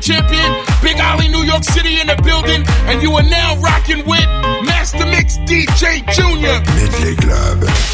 champion. Big Ali, New York City in the building. And you are now rocking with Master Mix DJ Junior. Midley Club.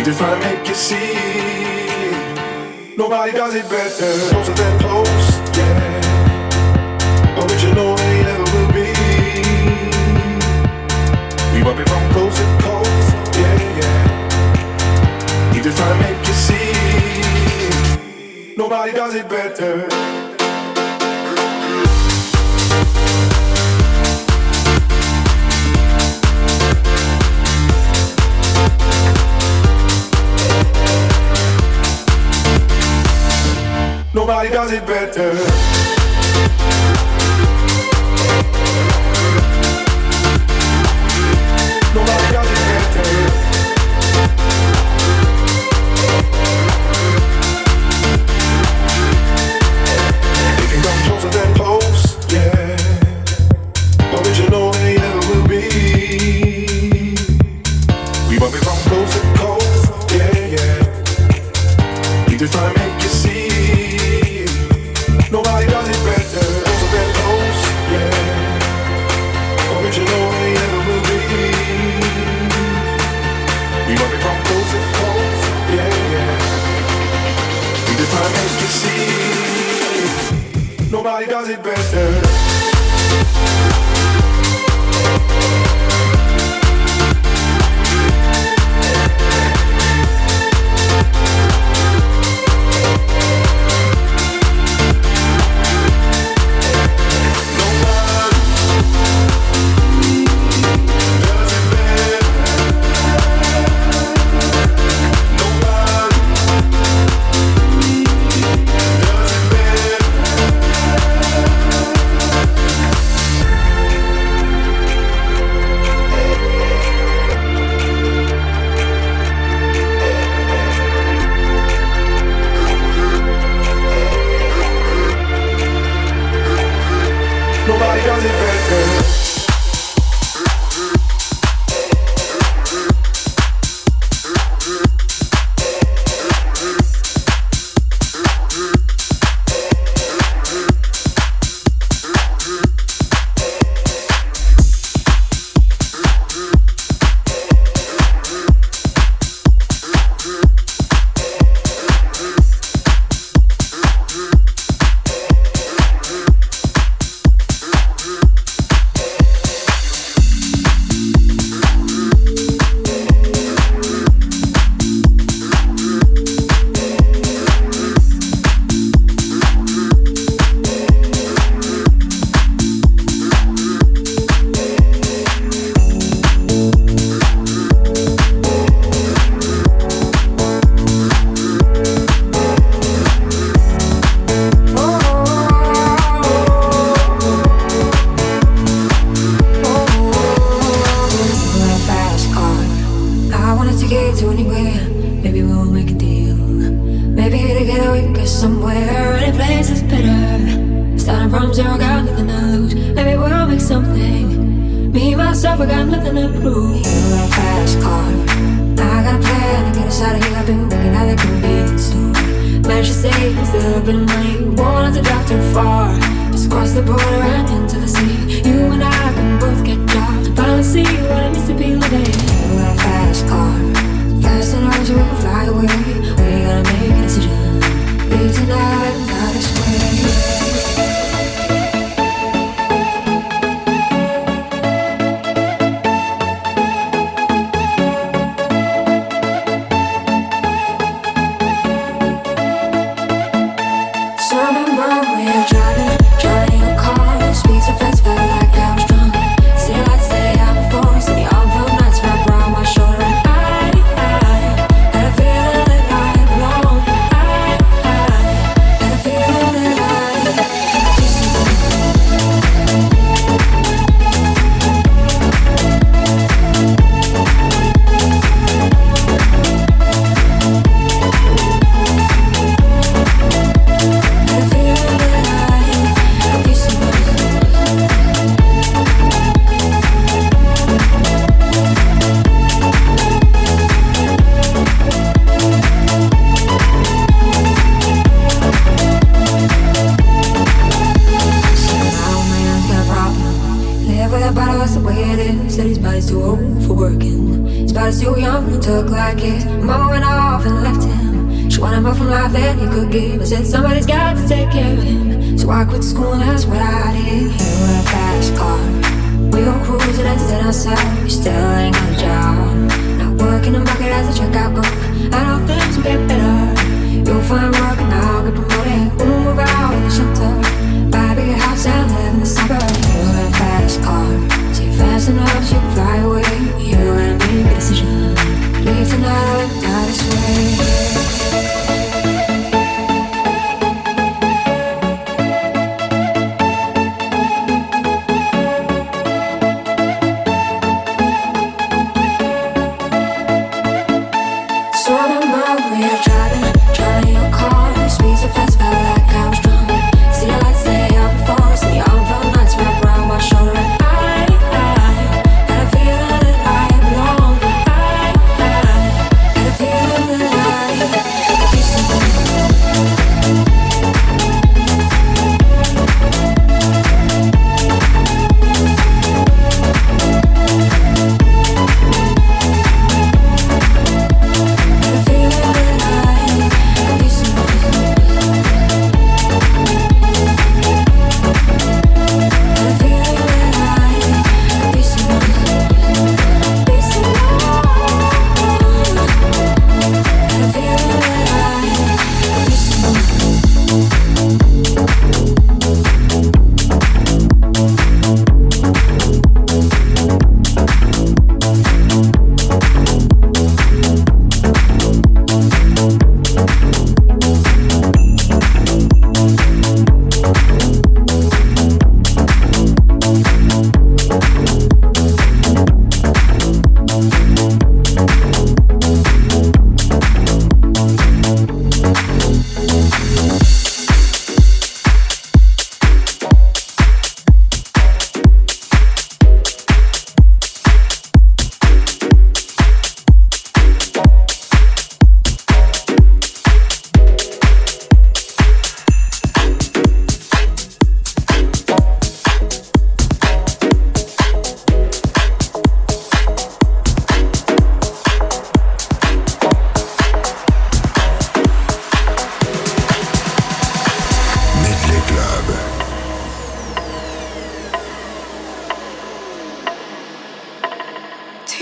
We just try to make you see. Nobody does it better. Closer than close, yeah. Original than ever will be. We rub it from close to close, yeah, yeah. We just try to make you see. Nobody does it better. Nobody does it better.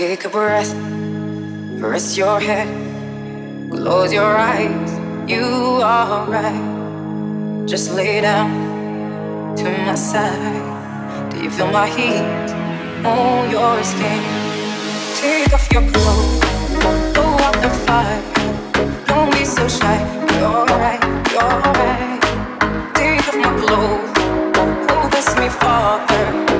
Take a breath, rest your head, close your eyes, you are right. Just lay down to my side. Do you feel my heat on your skin? Take off your clothes, blow out the fire. Don't be so shy, you're right, you're right. Take off my clothes, oh, me, farther.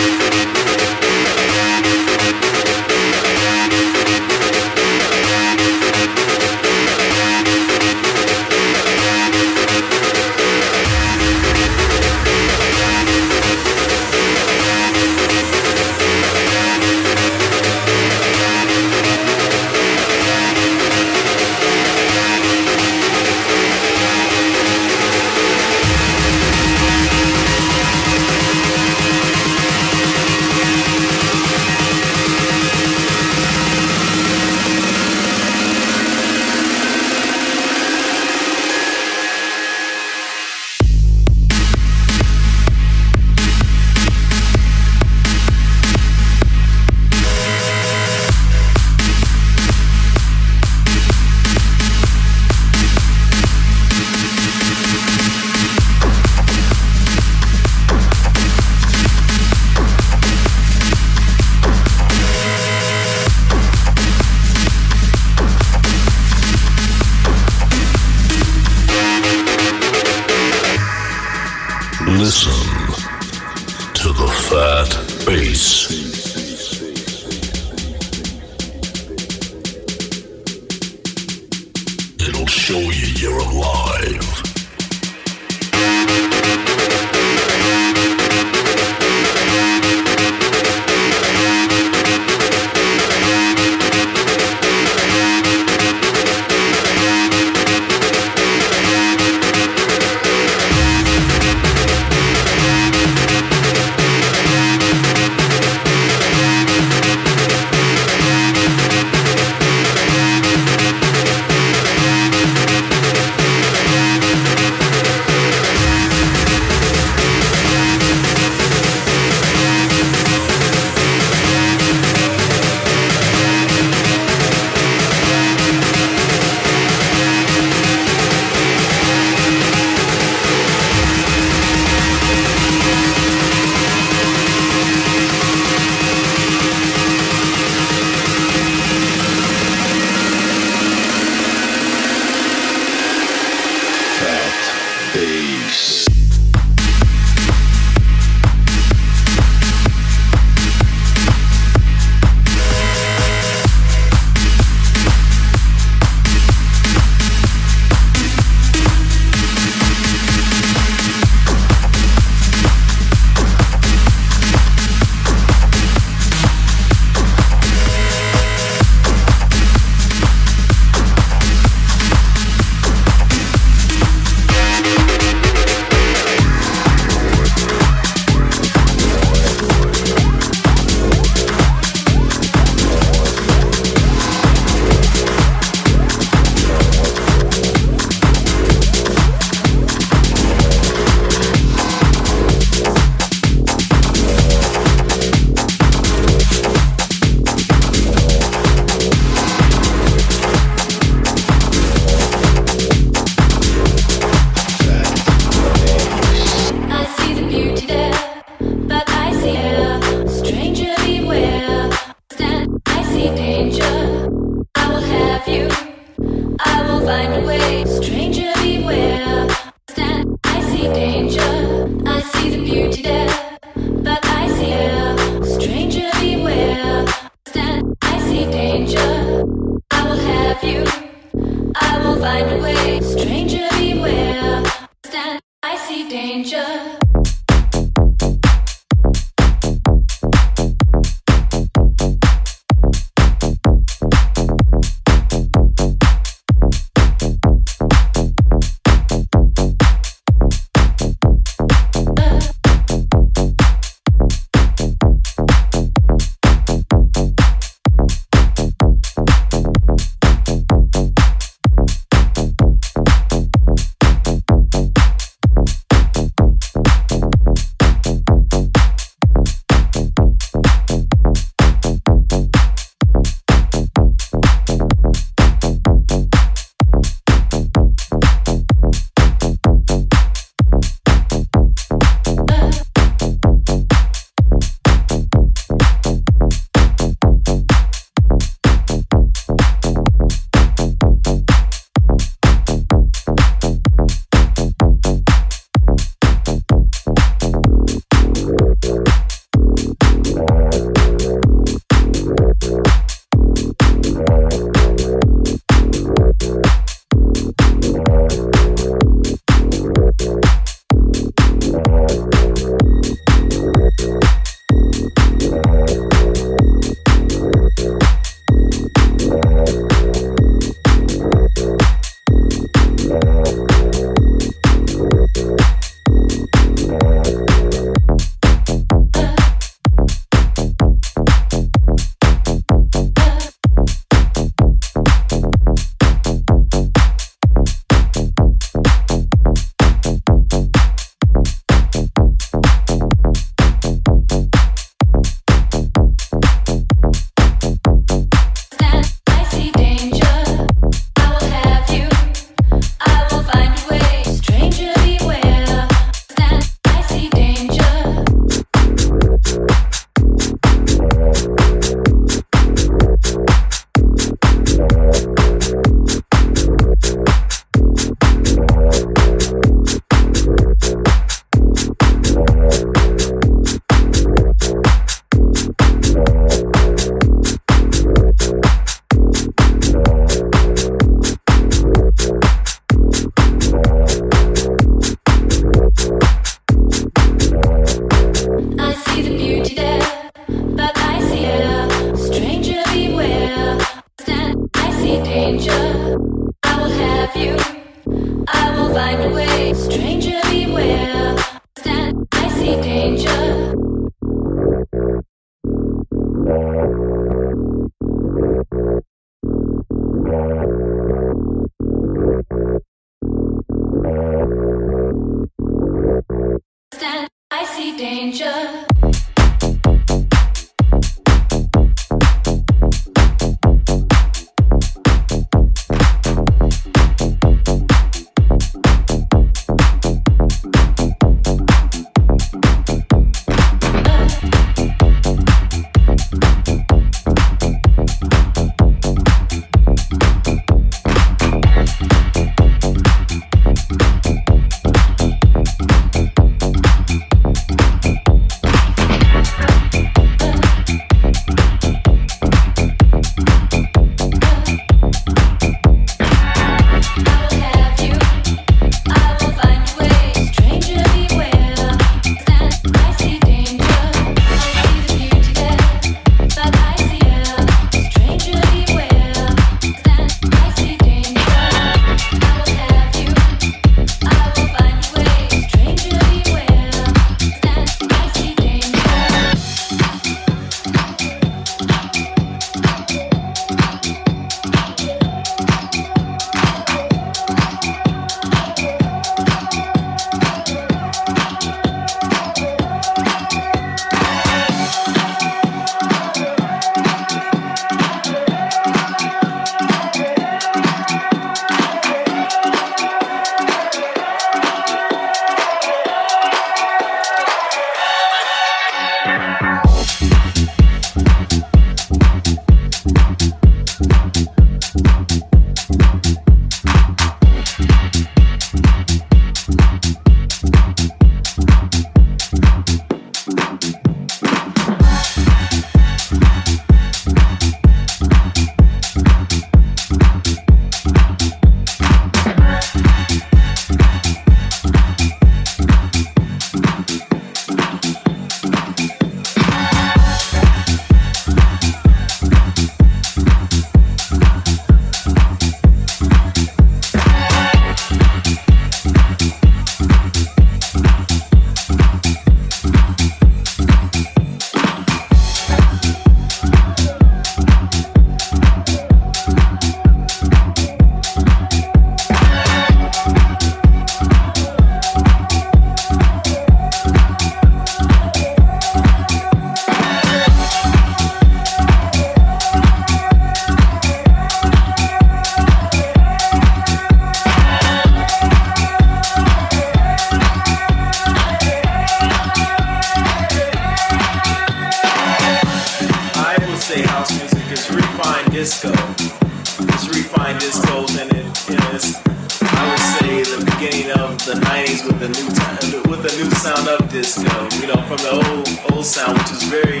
music is refined disco. It's refined disco, and it is, I would say, the beginning of the 90s with the new time, with the new sound of disco. You know, from the old old sound, which is very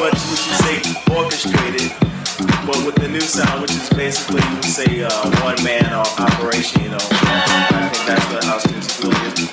much, would you say, orchestrated. But with the new sound, which is basically, you would say, uh, one man uh, operation, you know. I think that's what house music really is.